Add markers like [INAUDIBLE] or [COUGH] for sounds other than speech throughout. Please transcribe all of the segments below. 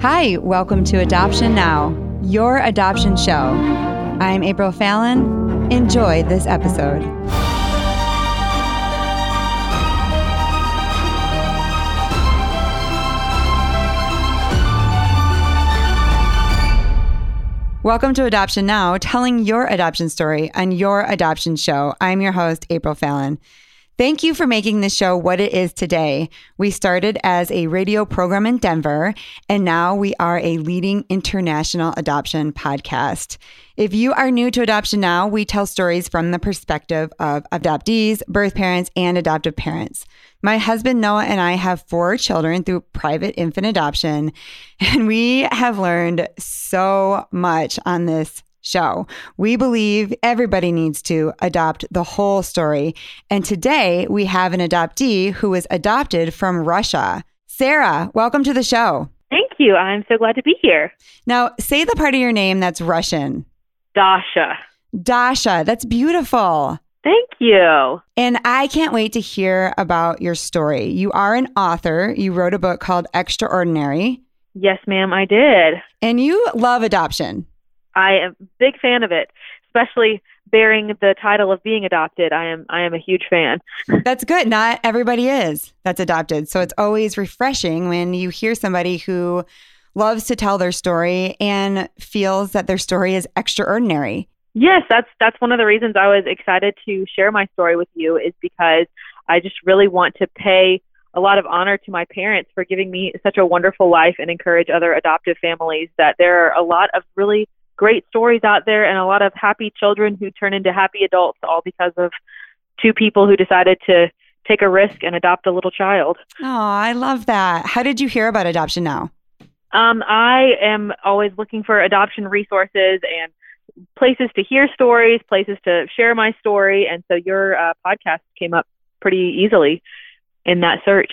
Hi, welcome to Adoption Now, your adoption show. I'm April Fallon. Enjoy this episode. Welcome to Adoption Now, telling your adoption story on your adoption show. I'm your host, April Fallon. Thank you for making this show what it is today. We started as a radio program in Denver, and now we are a leading international adoption podcast. If you are new to Adoption Now, we tell stories from the perspective of adoptees, birth parents, and adoptive parents. My husband Noah and I have four children through private infant adoption, [LAUGHS] and we have learned so much on this show. We believe everybody needs to adopt the whole story. And today we have an adoptee who was adopted from Russia. Sarah, welcome to the show. Thank you. I'm so glad to be here. Now, say the part of your name that's Russian. Dasha. Dasha, that's beautiful. Thank you. And I can't wait to hear about your story. You are an author. You wrote a book called Extraordinary. Yes, ma'am, I did. And you love adoption. I am a big fan of it, especially bearing the title of being adopted. I am I am a huge fan. That's good. Not everybody is that's adopted. So it's always refreshing when you hear somebody who loves to tell their story and feels that their story is extraordinary. Yes, that's that's one of the reasons I was excited to share my story with you is because I just really want to pay a lot of honor to my parents for giving me such a wonderful life and encourage other adoptive families that there are a lot of really great stories out there and a lot of happy children who turn into happy adults all because of two people who decided to take a risk and adopt a little child. Oh, I love that. How did you hear about adoption now? Um, I am always looking for adoption resources and places to hear stories, places to share my story. And so your uh, podcast came up pretty easily in that search.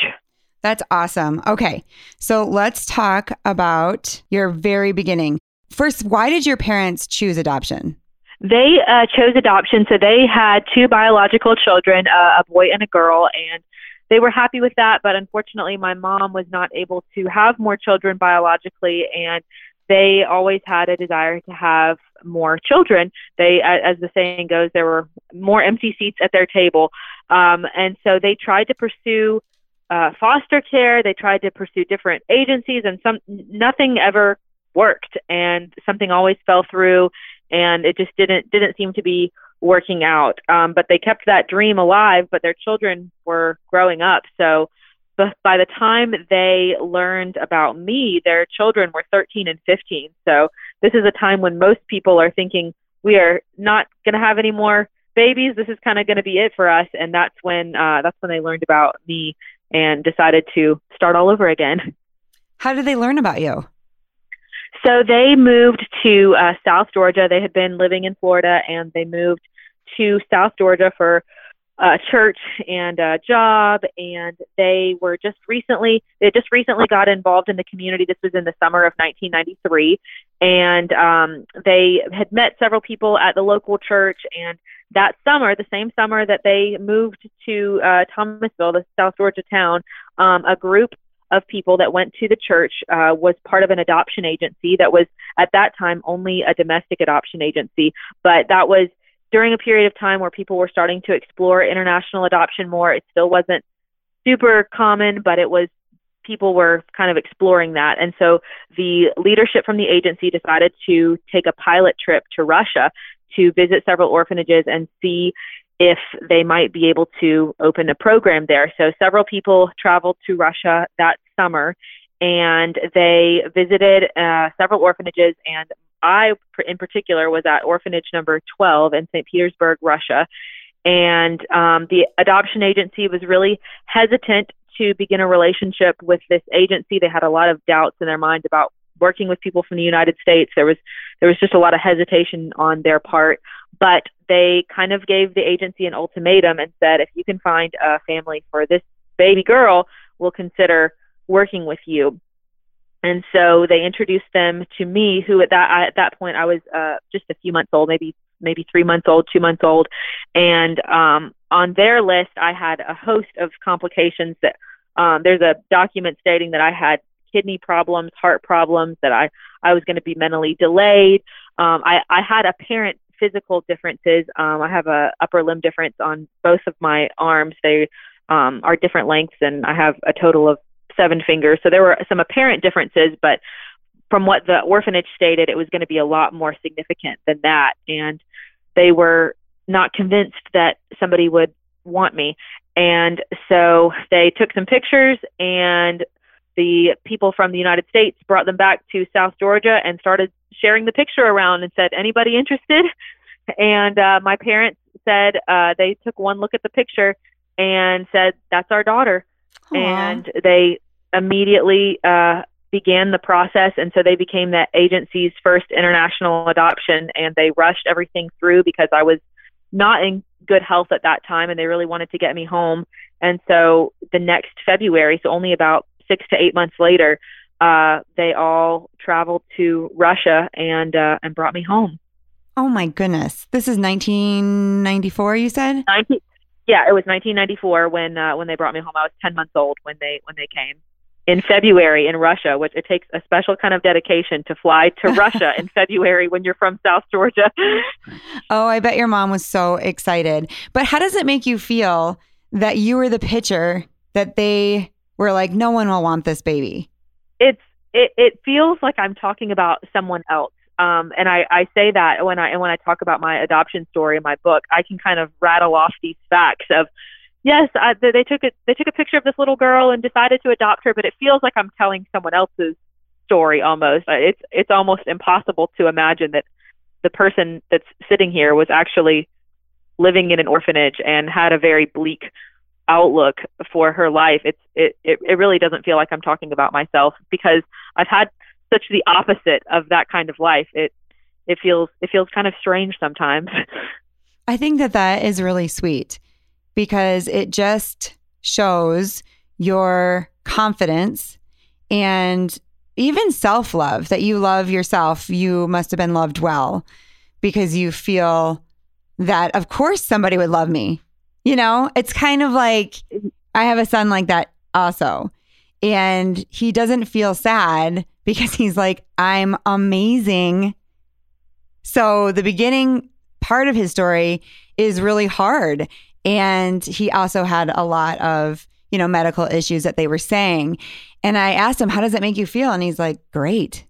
That's awesome. Okay. So let's talk about your very beginning. First, why did your parents choose adoption? They uh, chose adoption. So they had two biological children, uh, a boy and a girl, and they were happy with that. But unfortunately, my mom was not able to have more children biologically, and they always had a desire to have more children. They, as the saying goes, there were more empty seats at their table. Um, and so they tried to pursue uh, foster care. They tried to pursue different agencies, and some nothing ever worked and something always fell through and it just didn't didn't seem to be working out. Um, but they kept that dream alive but their children were growing up. So but by the time they learned about me their children were 13 and 15 so this is a time when most people are thinking we are not going to have any more babies. This is kind of going to be it for us. And that's when uh, that's when they learned about me and decided to start all over again. How did they learn about you so they moved to uh, South Georgia. They had been living in Florida and they moved to South Georgia for a church and a job. And they were just recently, they just recently got involved in the community. This was in the summer of 1993. And um, they had met several people at the local church. And that summer, the same summer that they moved to uh, Thomasville, the South Georgia town, um, a group of people that went to the church uh, was part of an adoption agency that was at that time only a domestic adoption agency, but that was during a period of time where people were starting to explore international adoption more. It still wasn't super common, but it was people were kind of exploring that. And so the leadership from the agency decided to take a pilot trip to Russia to visit several orphanages and see if they might be able to open a program there. So several people traveled to Russia that summer and they visited uh, several orphanages and I in particular was at orphanage number 12 in St. Petersburg, Russia. And um, the adoption agency was really hesitant to begin a relationship with this agency. They had a lot of doubts in their mind about working with people from the United States. There was there was just a lot of hesitation on their part. But they kind of gave the agency an ultimatum and said, if you can find a family for this baby girl, we'll consider working with you. And so they introduced them to me, who at that at that point I was uh, just a few months old, maybe maybe three months old, two months old, and um, on their list I had a host of complications that um, there's a document stating that I had kidney problems, heart problems, that I, I was going to be mentally delayed. Um, I, I had apparent physical differences. Um, I have a upper limb difference on both of my arms. They um, are different lengths, and I have a total of seven fingers. So there were some apparent differences, but from what the orphanage stated, it was going to be a lot more significant than that. And they were not convinced that somebody would want me. And so they took some pictures, and the people from the United States brought them back to South Georgia and started sharing the picture around and said, Anybody interested? And uh, my parents said uh, they took one look at the picture and said, That's our daughter. Aww. And they immediately uh, began the process. And so they became that agency's first international adoption. And they rushed everything through because I was not in good health at that time and they really wanted to get me home. And so the next February, so only about six to eight months later, uh, they all traveled to Russia and uh, and brought me home. Oh my goodness! This is 1994. You said 19, yeah, it was 1994 when uh, when they brought me home. I was 10 months old when they when they came in February in Russia, which it takes a special kind of dedication to fly to [LAUGHS] Russia in February when you're from South Georgia. oh, I bet your mom was so excited. But how does it make you feel that you were the pitcher that they were like, no one will want this baby? It's it, it feels like I'm talking about someone else. Um, and I, I say that when I and when I talk about my adoption story in my book, I can kind of rattle off these facts of, yes, I, they took a they took a picture of this little girl and decided to adopt her, but it feels like I'm telling someone else's story almost. It's it's almost impossible to imagine that the person that's sitting here was actually living in an orphanage and had a very bleak outlook for her life. It's it, it it really doesn't feel like I'm talking about myself because I've had such the opposite of that kind of life. It it feels it feels kind of strange sometimes. [LAUGHS] I think that that is really sweet because it just shows your confidence and even self love that you love yourself. You must have been loved well because you feel that, of course, somebody would love me. You know, it's kind of like I have a son like that also. And he doesn't feel sad because [LAUGHS] he's like, I'm amazing. So the beginning part of his story is really hard. And he also had a lot of, you know, medical issues that they were saying. And I asked him, How does it make you feel? And he's like, Great.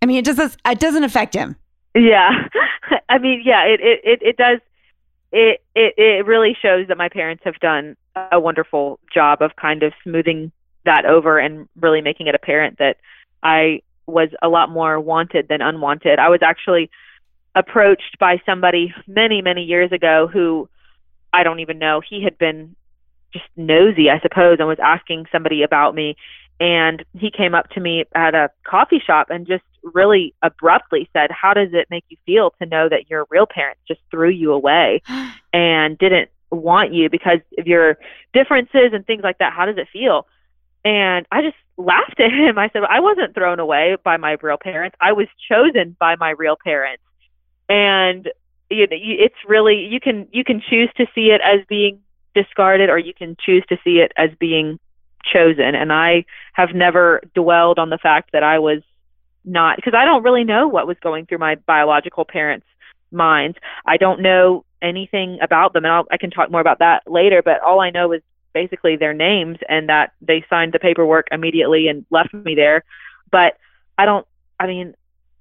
I mean, it just it doesn't affect him. Yeah. [LAUGHS] I mean, yeah, it, it, it does it, it it really shows that my parents have done a wonderful job of kind of smoothing that over and really making it apparent that I was a lot more wanted than unwanted. I was actually approached by somebody many many years ago who I don't even know. He had been just nosy, I suppose, and was asking somebody about me. And he came up to me at a coffee shop and just really abruptly said, How does it make you feel to know that your real parents just threw you away [GASPS] and didn't want you because of your differences and things like that? How does it feel? And I just laughed at him. I said, I wasn't thrown away by my real parents. I was chosen by my real parents. And you know, it's really you can you can choose to see it as being discarded or you can choose to see it as being chosen. And I have never dwelled on the fact that I was not because I don't really know what was going through my biological parents' minds. I don't know anything about them, and I'll, I can talk more about that later. But all I know is basically their names and that they signed the paperwork immediately and left me there. But I don't. I mean,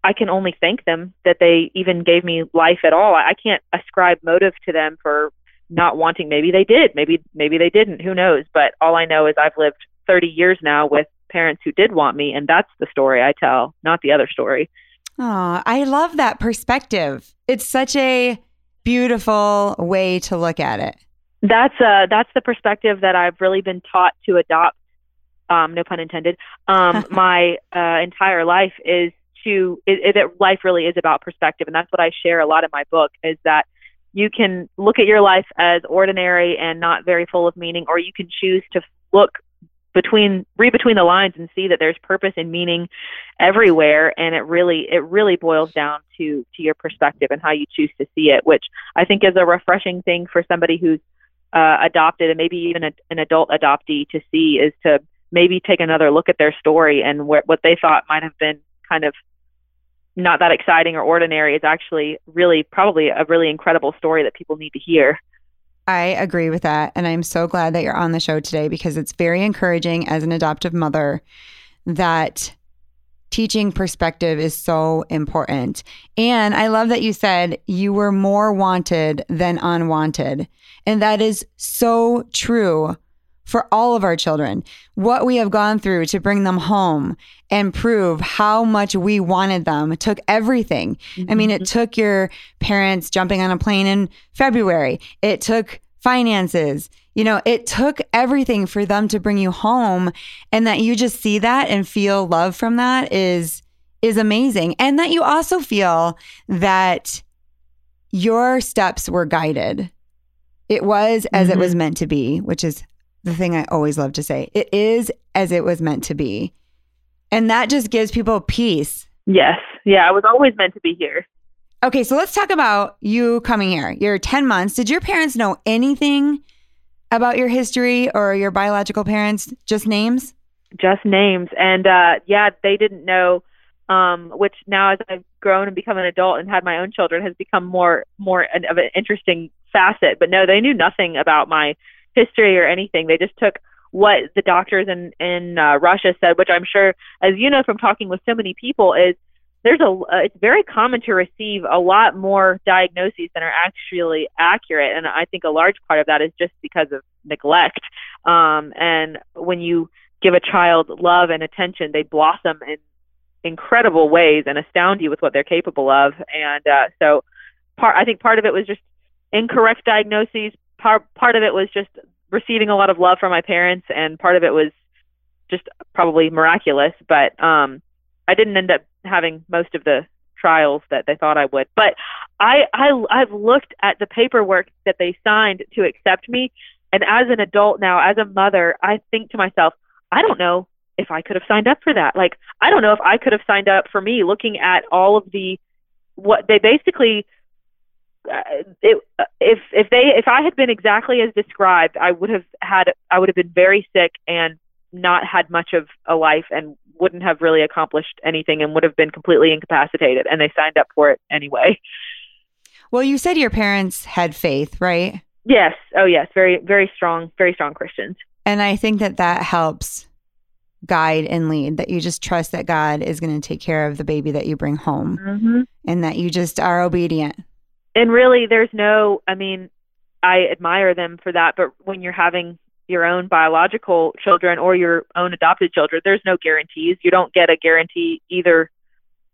I can only thank them that they even gave me life at all. I can't ascribe motive to them for not wanting. Maybe they did. Maybe maybe they didn't. Who knows? But all I know is I've lived 30 years now with parents who did want me, and that's the story I tell, not the other story. Oh, I love that perspective. It's such a beautiful way to look at it. That's uh that's the perspective that I've really been taught to adopt. Um, no pun intended. Um, [LAUGHS] my uh, entire life is to it, it, life really is about perspective, and that's what I share a lot in my book. Is that you can look at your life as ordinary and not very full of meaning, or you can choose to look between read between the lines and see that there's purpose and meaning everywhere and it really it really boils down to to your perspective and how you choose to see it which i think is a refreshing thing for somebody who's uh, adopted and maybe even a, an adult adoptee to see is to maybe take another look at their story and wh- what they thought might have been kind of not that exciting or ordinary is actually really probably a really incredible story that people need to hear. I agree with that. And I'm so glad that you're on the show today because it's very encouraging as an adoptive mother that teaching perspective is so important. And I love that you said you were more wanted than unwanted. And that is so true for all of our children. What we have gone through to bring them home and prove how much we wanted them took everything. Mm-hmm. I mean, it mm-hmm. took your parents jumping on a plane in February, it took finances. You know, it took everything for them to bring you home and that you just see that and feel love from that is is amazing. And that you also feel that your steps were guided. It was as mm-hmm. it was mm-hmm. meant to be, which is the thing I always love to say. It is as it was meant to be. And that just gives people peace. Yes. Yeah, I was always meant to be here. Okay, so let's talk about you coming here. You're 10 months. Did your parents know anything about your history or your biological parents? Just names? Just names. And uh, yeah, they didn't know, um, which now as I've grown and become an adult and had my own children has become more more of an interesting facet. But no, they knew nothing about my history or anything. They just took what the doctors in in uh, Russia said, which I'm sure, as you know from talking with so many people, is there's a uh, it's very common to receive a lot more diagnoses than are actually accurate, and I think a large part of that is just because of neglect. Um, and when you give a child love and attention, they blossom in incredible ways and astound you with what they're capable of. And uh, so, part I think part of it was just incorrect diagnoses part part of it was just receiving a lot of love from my parents, and part of it was just probably miraculous. But um, I didn't end up having most of the trials that they thought I would. But I, I I've looked at the paperwork that they signed to accept me, and as an adult now, as a mother, I think to myself, I don't know if I could have signed up for that. Like I don't know if I could have signed up for me looking at all of the what they basically it, if if they if I had been exactly as described, I would have had I would have been very sick and not had much of a life and wouldn't have really accomplished anything and would have been completely incapacitated. And they signed up for it anyway. Well, you said your parents had faith, right? Yes. Oh, yes. Very, very strong, very strong Christians. And I think that that helps guide and lead that you just trust that God is going to take care of the baby that you bring home mm-hmm. and that you just are obedient and really there's no i mean i admire them for that but when you're having your own biological children or your own adopted children there's no guarantees. You don't get a guarantee either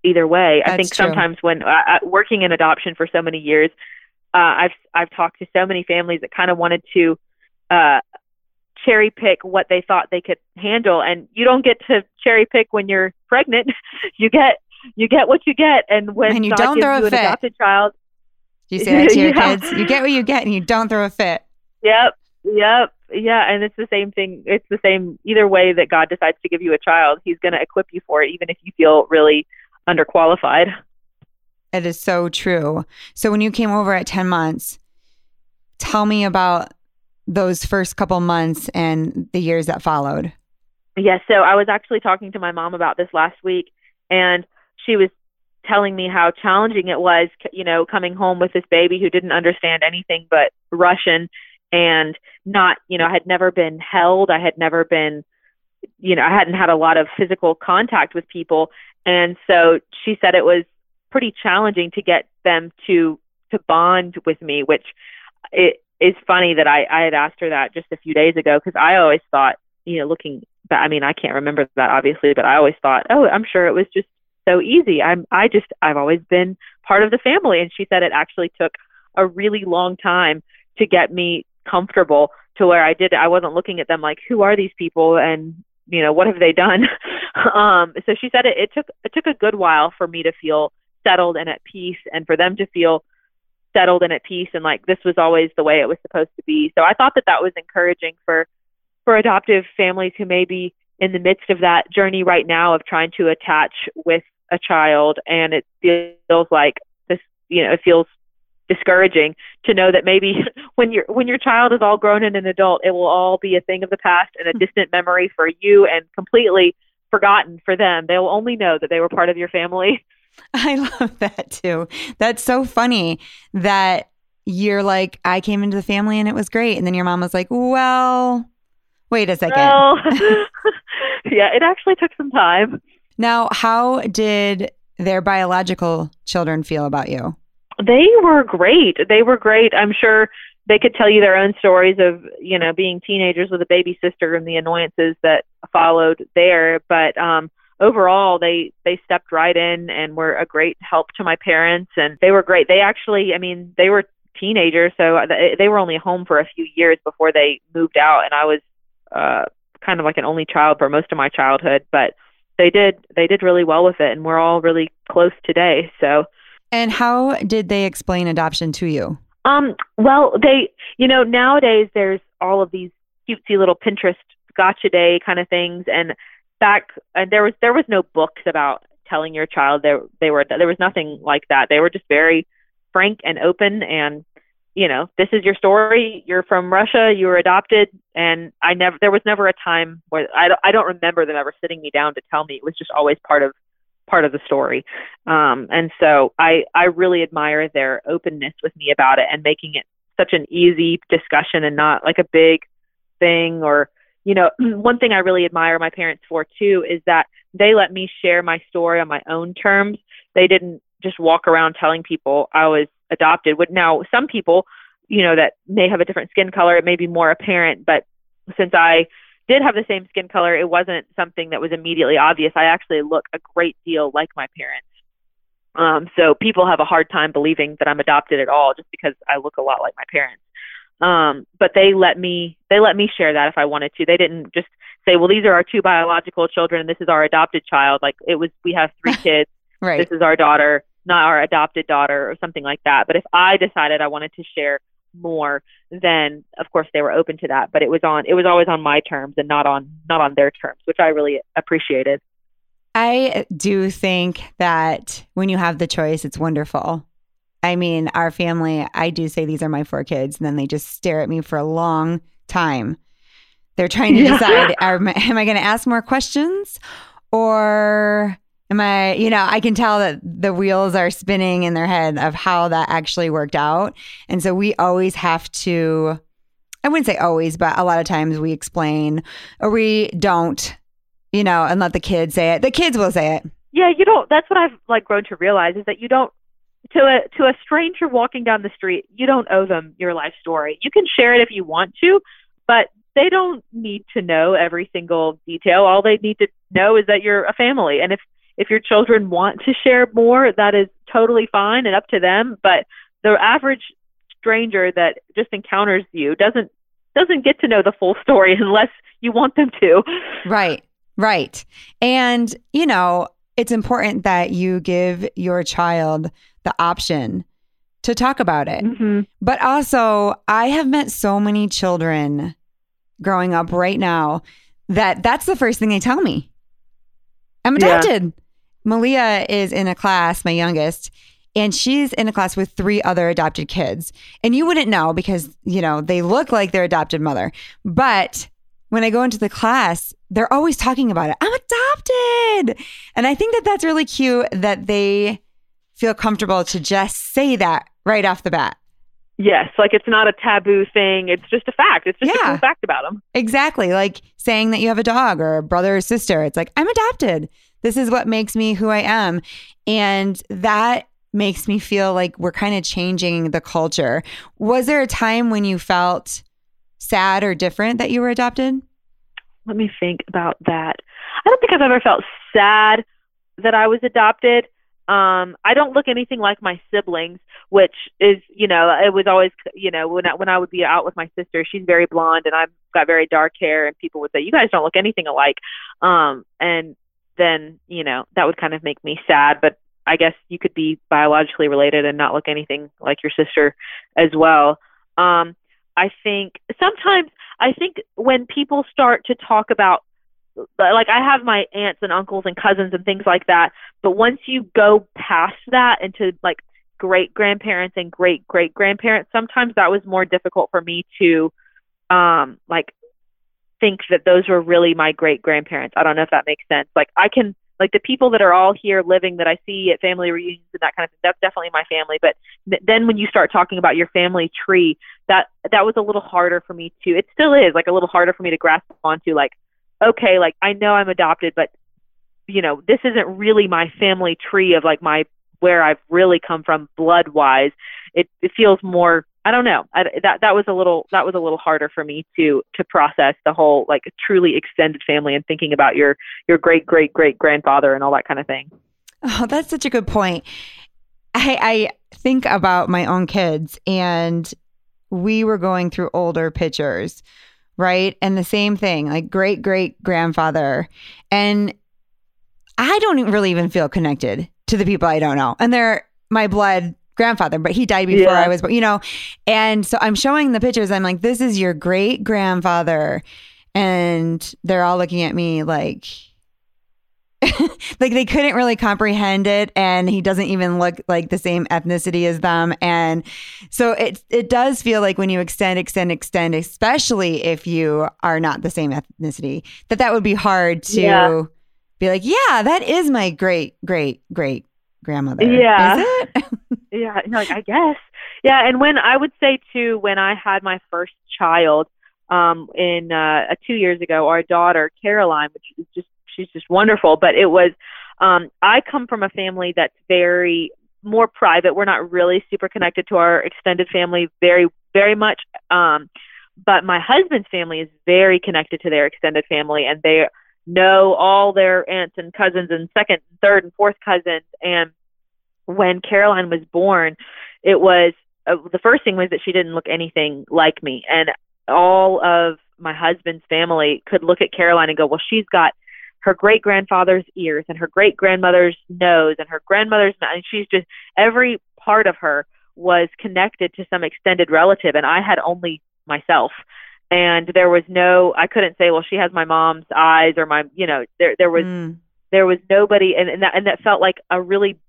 either way. That's i think true. sometimes when uh, working in adoption for so many years uh, i've i've talked to so many families that kind of wanted to uh cherry pick what they thought they could handle. And you don't get to cherry pick when you're pregnant. [LAUGHS] You get you get what you get. And when and you God don't gives throw you an fit. adopted child do you [LAUGHS] say that to your yeah. kids? You get what you get and you don't throw a fit. Yep. Yep. Yeah. And it's the same thing. It's the same either way that God decides to give you a child, He's going to equip you for it, even if you feel really underqualified. It is so true. So when you came over at 10 months, tell me about those first couple months and the years that followed. Yes. Yeah, so I was actually talking to my mom about this last week, and she was telling me how challenging it was, you know, coming home with this baby who didn't understand anything but Russian and not, you know, I had never been held. I had never been, you know, I hadn't had a lot of physical contact with people. And so she said it was pretty challenging to get them to to bond with me, which it is funny that I, I had asked her that just a few days ago because I always thought, you know, looking back, I mean, I can't remember that obviously, but I always thought, oh, I'm sure it was just so easy. I'm I just I've always been part of the family. And she said it actually took a really long time to get me comfortable to where I did I wasn't looking at them like who are these people? And you know what have they done? [LAUGHS] Um so she said it, it took it took a good while for me to feel settled and at peace and for them to feel settled and at peace and like this was always the way it was supposed to be. So i thought that that was encouraging for for adoptive families who may be in the midst of that journey right now of trying to attach with a child and it feels like this you know it feels discouraging to know that maybe [LAUGHS] when your when your child is all grown and an adult, it will all be a thing of the past and a hmm. distant memory for you and completely forgotten for them. They will only know that they were part of your family. [LAUGHS] I love that too. That's so funny that you're like, I came into the family and it was great. And then your mom was like, well, wait a second. Well, [LAUGHS] yeah, it actually took some time. Now, how did their biological children feel about you? They were great. They were great. I'm sure they could tell you their own stories of, you know, being teenagers with a baby sister and the annoyances that followed there. But um, overall, they they stepped right in and were a great help to my parents, and they were great. They actually, I mean, they were teenagers, so they were only home for a few years before they moved out, and I was uh, kind of like an only child for most of my childhood, but they did they did really well with it and we're all really close today so. And how did they explain adoption to you? Um well they you know nowadays there's all of these cutesy little pinterest gotcha day kind of things and back and there was there was no books about telling your child there they were there was nothing like that. They were just very frank and open and you know, this is your story. You're from Russia. You were adopted, and I never. There was never a time where I don't. I don't remember them ever sitting me down to tell me. It was just always part of part of the story. Um, and so I I really admire their openness with me about it and making it such an easy discussion and not like a big thing or you know [CLEARS THROAT] one thing I really admire my parents for too is that they let me share my story on my own terms. They didn't just walk around telling people I was adopted. Would now some people, you know, that may have a different skin color, it may be more apparent. But since I did have the same skin color, it wasn't something that was immediately obvious. I actually look a great deal like my parents. Um, so people have a hard time believing that I'm adopted at all, just because I look a lot like my parents. Um, but they let me they let me share that if I wanted to. They didn't just say, well, these are our two biological children, and this is our adopted child. Like it was, we have three [LAUGHS] kids. right. This is our daughter not our adopted daughter or something like that. But if I decided I wanted to share more, then of course they were open to that. But it was on it was always on my terms and not on not on their terms, which I really appreciated. I do think that when you have the choice, it's wonderful. I mean, our family, I do say these are my four kids, and then they just stare at me for a long time. They're trying to [LAUGHS] decide are, am I going to ask more questions or Am I, you know, I can tell that the wheels are spinning in their head of how that actually worked out. And so we always have to, I wouldn't say always, but a lot of times we explain or we don't, you know, and let the kids say it. The kids will say it. Yeah, you don't, that's what I've like grown to realize is that you don't, to a to a stranger walking down the street, you don't owe them your life story. You can share it if you want to, but they don't need to know every single detail. All they need to know is that you're a family. And if if your children want to share more, that is totally fine and up to them. But the average stranger that just encounters you doesn't doesn't get to know the full story [LAUGHS] unless you want them to. Right. Right. And, you know, it's important that you give your child the option to talk about it. Mm-hmm. But also, I have met so many children growing up right now that that's the first thing they tell me. I'm adopted. Malia is in a class, my youngest, and she's in a class with three other adopted kids. And you wouldn't know because, you know, they look like their adopted mother. But when I go into the class, they're always talking about it. I'm adopted. And I think that that's really cute that they feel comfortable to just say that right off the bat. Yes, like it's not a taboo thing. It's just a fact. It's just yeah, a cool fact about them. Exactly. Like saying that you have a dog or a brother or sister. It's like, I'm adopted. This is what makes me who I am. And that makes me feel like we're kind of changing the culture. Was there a time when you felt sad or different that you were adopted? Let me think about that. I don't think I've ever felt sad that I was adopted. Um, I don't look anything like my siblings, which is, you know, it was always, you know, when I, when I would be out with my sister, she's very blonde and I've got very dark hair, and people would say, "You guys don't look anything alike." Um, and then you know that would kind of make me sad. But I guess you could be biologically related and not look anything like your sister as well. Um, I think sometimes I think when people start to talk about like I have my aunts and uncles and cousins and things like that, but once you go past that into like great grandparents and great great grandparents, sometimes that was more difficult for me to um like think that those were really my great grandparents. I don't know if that makes sense. Like I can like the people that are all here living that I see at family reunions and that kind of thing. That's definitely my family. But th- then when you start talking about your family tree, that that was a little harder for me to. It still is like a little harder for me to grasp onto. Like, okay, like I know I'm adopted, but you know this isn't really my family tree of like my where I've really come from blood wise. It it feels more I don't know. I, that that was a little that was a little harder for me to to process the whole like truly extended family and thinking about your your great great great grandfather and all that kind of thing. Oh, that's such a good point. I, I think about my own kids, and we were going through older pictures, right? And the same thing, like great great grandfather, and I don't really even feel connected to the people I don't know, and they're my blood grandfather, but he died before yeah. I was born, you know? And so I'm showing the pictures. I'm like, this is your great grandfather. And they're all looking at me like, [LAUGHS] like they couldn't really comprehend it and he doesn't even look like the same ethnicity as them and so it it does feel like when you extend extend extend especially if you are not the same ethnicity that that would be hard to yeah. be like yeah that is my great great great grandmother yeah is it [LAUGHS] yeah, no, I guess. Yeah, and when I would say too, when I had my first child, um, in uh, two years ago, our daughter Caroline, which is just she's just wonderful, but it was, um, I come from a family that's very more private. We're not really super connected to our extended family, very very much. Um, but my husband's family is very connected to their extended family, and they know all their aunts and cousins and second, third, and fourth cousins, and when Caroline was born, it was uh, the first thing was that she didn't look anything like me, and all of my husband's family could look at Caroline and go, "Well, she's got her great grandfather's ears and her great grandmother's nose and her grandmother's mouth, and she's just every part of her was connected to some extended relative, and I had only myself." And there was no, I couldn't say, well, she has my mom's eyes or my, you know, there there was mm. there was nobody, and, and that and that felt like a really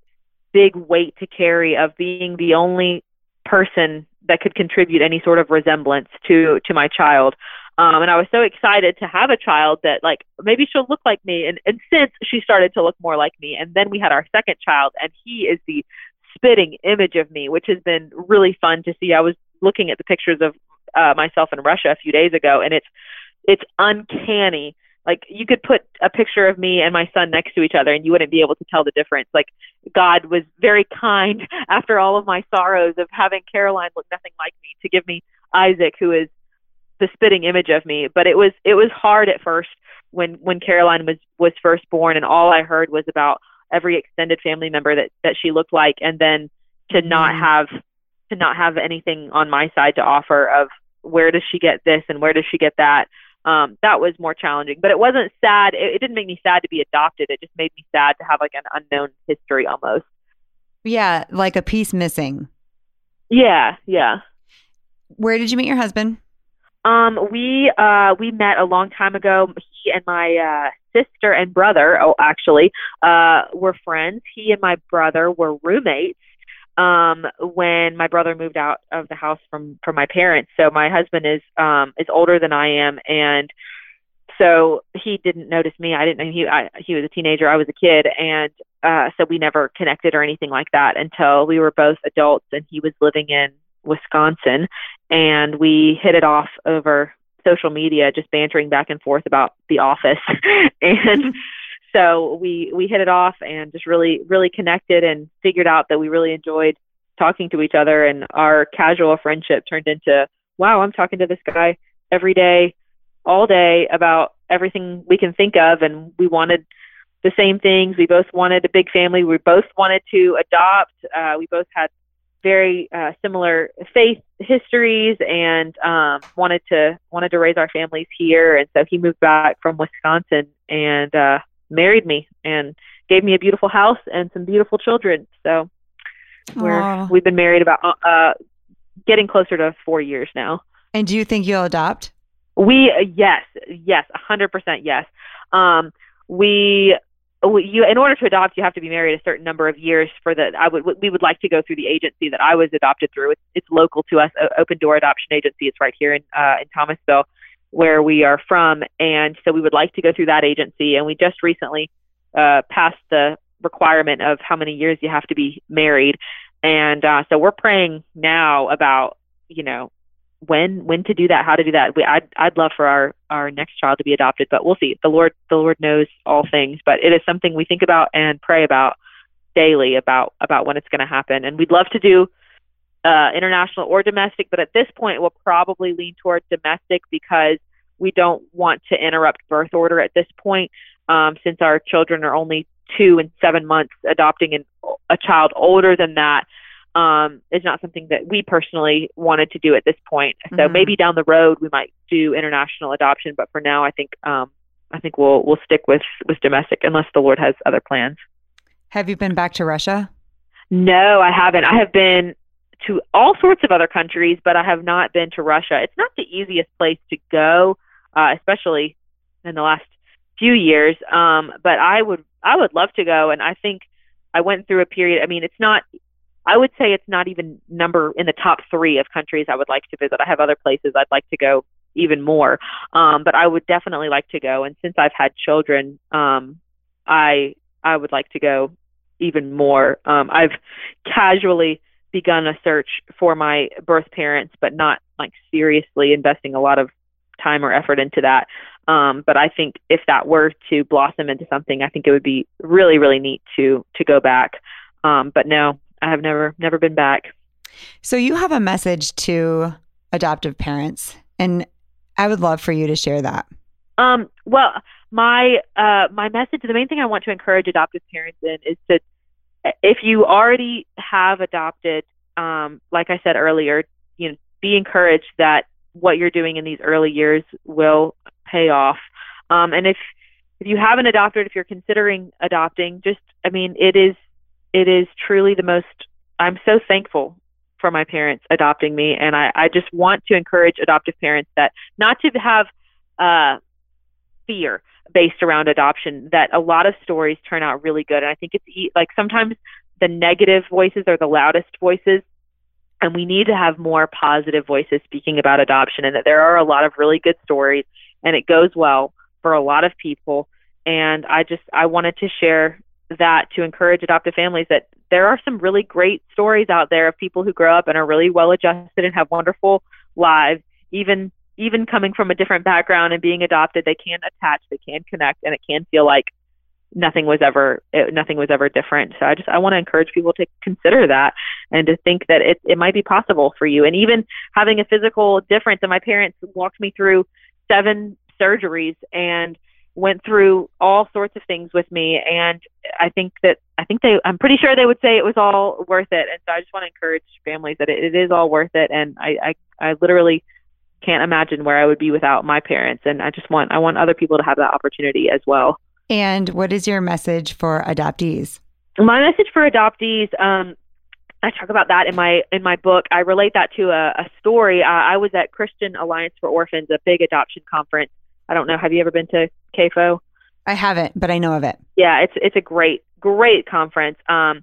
big weight to carry of being the only person that could contribute any sort of resemblance to to my child. Um, and I was so excited to have a child that like maybe she'll look like me. And, and since she started to look more like me, and then we had our second child, and he is the spitting image of me, which has been really fun to see. I was looking at the pictures of uh, myself in Russia a few days ago, and it's it's uncanny like you could put a picture of me and my son next to each other and you wouldn't be able to tell the difference like god was very kind [LAUGHS] after all of my sorrows of having caroline look nothing like me to give me isaac who is the spitting image of me but it was it was hard at first when when caroline was was first born and all i heard was about every extended family member that that she looked like and then to not mm-hmm. have to not have anything on my side to offer of where does she get this and where does she get that um, that was more challenging. But it wasn't sad. It, it didn't make me sad to be adopted. It just made me sad to have like an unknown history almost. Yeah, like a piece missing. Yeah, yeah. Where did you meet your husband? Um, we uh we met a long time ago. He and my uh sister and brother, oh actually, uh were friends. He and my brother were roommates um, when my brother moved out of the house from from my parents. So my husband is um, is older than I am, and so he didn't notice me. I didn't know he I, he was a teenager. I was a kid, and uh, so we never connected or anything like that until we were both adults, and he was living in Wisconsin, and we hit it off over social media, just bantering back and forth about The Office, [LAUGHS] and so we we hit it off and just really really connected and figured out that we really enjoyed talking to each other and our casual friendship turned into wow i'm talking to this guy every day all day about everything we can think of. And we wanted the same things. We both wanted a big family. We both wanted to adopt. Uh, we both had very uh, similar faith histories and um, wanted to wanted to raise our families here. And so he moved back from wisconsin and uh, married me and gave me a beautiful house and some beautiful children. So we're we've been married about uh, uh, getting closer to four years now. And do you think you'll adopt? We uh, yes, yes, a hundred percent yes. Um, we you in order to adopt you have to be married a certain number of years for the I would we would like to go through the agency that I was adopted through. It's, it's local to us, Open Door Adoption Agency. It's right here in uh, in Thomasville, where we are from, and so we would like to go through that agency. And we just recently uh, passed the requirement of how many years you have to be married, and uh, so we're praying now about you know when when to do that, how to do that. We, I'd I'd love for our our next child to be adopted, but we'll see. The Lord the Lord knows all things, but it is something we think about and pray about daily about about when it's going to happen. And we'd love to do uh, international or domestic, but at this point we'll probably lean toward domestic because we don't want to interrupt birth order at this point, um, since our children are only two and seven months. Adopting an, a child older than that um, is not something that we personally wanted to do at this point. So mm-hmm. maybe down the road we might do international adoption, but for now I think um, I think we'll we'll stick with with domestic unless the Lord has other plans. Have you been back to Russia? No, I haven't. I have been to all sorts of other countries, but I have not been to Russia. It's not the easiest place to go, uh, especially in the last few years. Um, but I would I would love to go, and I think I went through a period. I mean, it's not I would say it's not even number in the top three of countries I would like to visit. I have other places I'd like to go even more, um, but I would definitely like to go. And since I've had children, um, I I would like to go even more. Um, I've casually begun a search for my birth parents, but not like seriously investing a lot of time or effort into that. Um, but I think if that were to blossom into something, I think it would be really, really neat to to go back. Um, but no, I have never never been back. So you have a message to adoptive parents, and I would love for you to share that. Um, well, my uh, my message, the main thing I want to encourage adoptive parents in is to, if you already have adopted, um, like I said earlier, you know, be encouraged that what you're doing in these early years will pay off. Um, and if if you haven't adopted, if you're considering adopting, just I mean, it is it is truly the most i'm so thankful for my parents adopting me and i, I just want to encourage adoptive parents that not to have uh, fear based around adoption that a lot of stories turn out really good. And i think it's like sometimes the negative voices are the loudest voices and we need to have more positive voices speaking about adoption and that there are a lot of really good stories and it goes well for a lot of people. And i just i wanted to share that to encourage adoptive families that there are some really great stories out there of people who grow up and are really well adjusted and have wonderful lives even even coming from a different background and being adopted they can attach they can connect and it can feel like nothing was ever it, nothing was ever different. So i just i want to encourage people to consider that and to think that it, it might be possible for you. And even having a physical difference and my parents walked me through seven surgeries and went through all sorts of things with me and i think that i think they i'm pretty sure they would say it was all worth it. And so i just want to encourage families that it, it is all worth it and I, I i literally can't imagine where i would be without my parents and i just want i want other people to have that opportunity as well and what is your message for adoptees my message for adoptees um I talk about that in my in my book. I relate that to a, a story. Uh, I was at Christian Alliance for Orphans, a big adoption conference, I don't know. Have you ever been to CAFO? I haven't, but I know of it. Yeah, it's it's a great great conference. Um,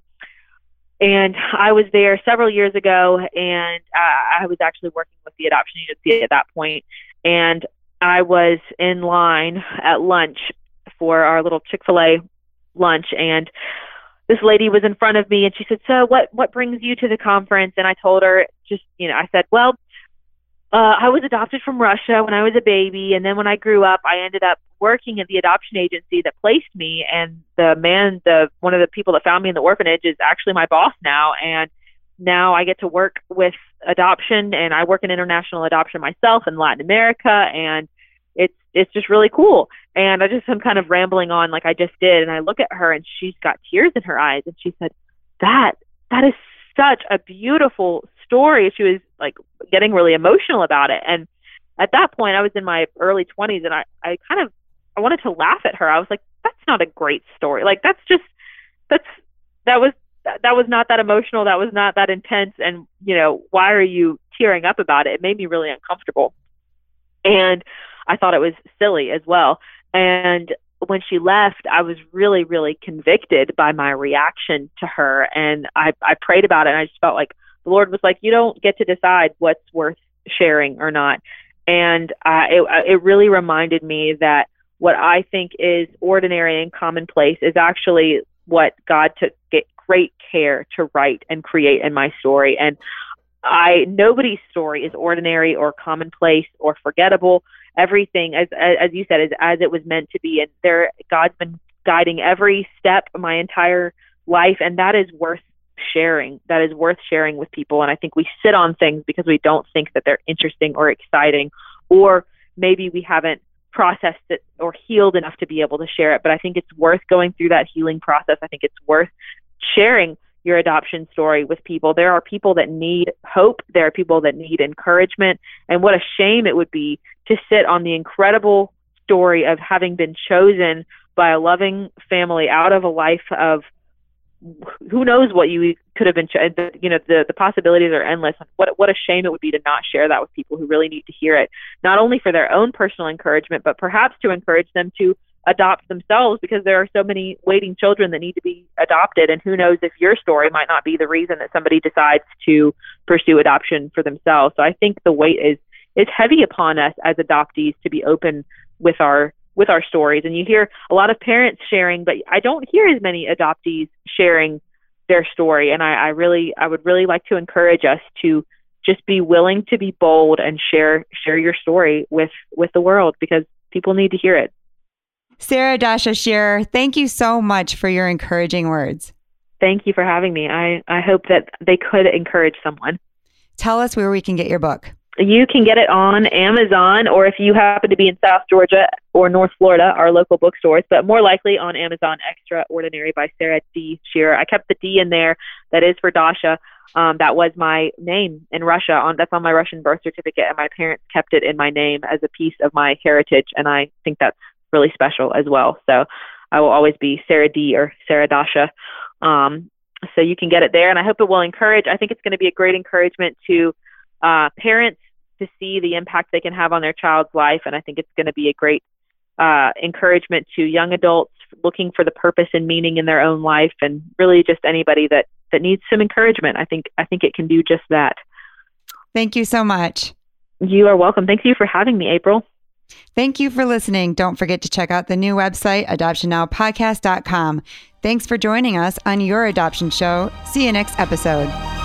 and I was there several years ago, and uh, I was actually working with the adoption agency at that point. and I was in line at lunch for our little Chick Fil A lunch, and this lady was in front of me, and she said, "So, what what brings you to the conference?" And I told her, just you know, I said, "Well." Uh, I was adopted from Russia when I was a baby, and then when I grew up, I ended up working at the adoption agency that placed me. And the man, the one of the people that found me in the orphanage, is actually my boss now. And now I get to work with adoption, and I work in international adoption myself in Latin America, and it's it's just really cool. And I just am kind of rambling on like I just did, and I look at her, and she's got tears in her eyes, and she said, "That that is such a beautiful story. She was like getting really emotional about it. And at that point, I was in my early 20s and I, I kind of I wanted to laugh at her. I was like, that's not a great story. Like that's just that's that was that was not that emotional. That was not that intense. And you know, why are you tearing up about it? It made me really uncomfortable. And I thought it was silly as well. And when she left, I was really, really convicted by my reaction to her. And I, I prayed about it and I just felt like the Lord was like, you don't get to decide what's worth sharing or not. And uh, it, it really reminded me that what I think is ordinary and commonplace is actually what God took great care to write and create in my story. And I nobody's story is ordinary or commonplace or forgettable. Everything, as as you said, is as it was meant to be. And there, God's been guiding every step of my entire life, and that is worth sharing. That is worth sharing with people. And I think we sit on things because we don't think that they're interesting or exciting, or maybe we haven't processed it or healed enough to be able to share it. But I think it's worth going through that healing process. I think it's worth sharing your adoption story with people. There are people that need hope. There are people that need encouragement. And what a shame it would be to sit on the incredible story of having been chosen by a loving family out of a life of who knows what you could have been you know the the possibilities are endless. What what a shame it would be to not share that with people who really need to hear it not only for their own personal encouragement but perhaps to encourage them to adopt themselves because there are so many waiting children that need to be adopted. And who knows if your story might not be the reason that somebody decides to pursue adoption for themselves. So i think the weight is is heavy upon us as adoptees to be open with our with our stories and you hear a lot of parents sharing but i don't hear as many adoptees sharing their story and I, I really i would really like to encourage us to just be willing to be bold and share share your story with with the world because people need to hear it Sarah Dasha Shearer, thank you so much for your encouraging words. Thank you for having me. I, I hope that they could encourage someone. Tell us where we can get your book. You can get it on Amazon, or if you happen to be in South Georgia or North Florida, our local bookstores, but more likely on Amazon Extraordinary by Sarah D. Shearer. I kept the D in there. That is for Dasha. Um, that was my name in Russia. On that's on my Russian birth certificate, and my parents kept it in my name as a piece of my heritage, and I think that's really special as well. So I will always be Sarah D or Sarah Dasha. Um, so you can get it there, and I hope it will encourage. I think it's going to be a great encouragement to uh, parents to see the impact they can have on their child's life, and I think it's going to be a great uh, encouragement to young adults looking for the purpose and meaning in their own life, and really just anybody that that needs some encouragement. I think I think it can do just that. Thank you so much. You are welcome. Thank you for having me, April. Thank you for listening. Don't forget to check out the new website, adoptionnowpodcast.com. Thanks for joining us on your adoption show. See you next episode.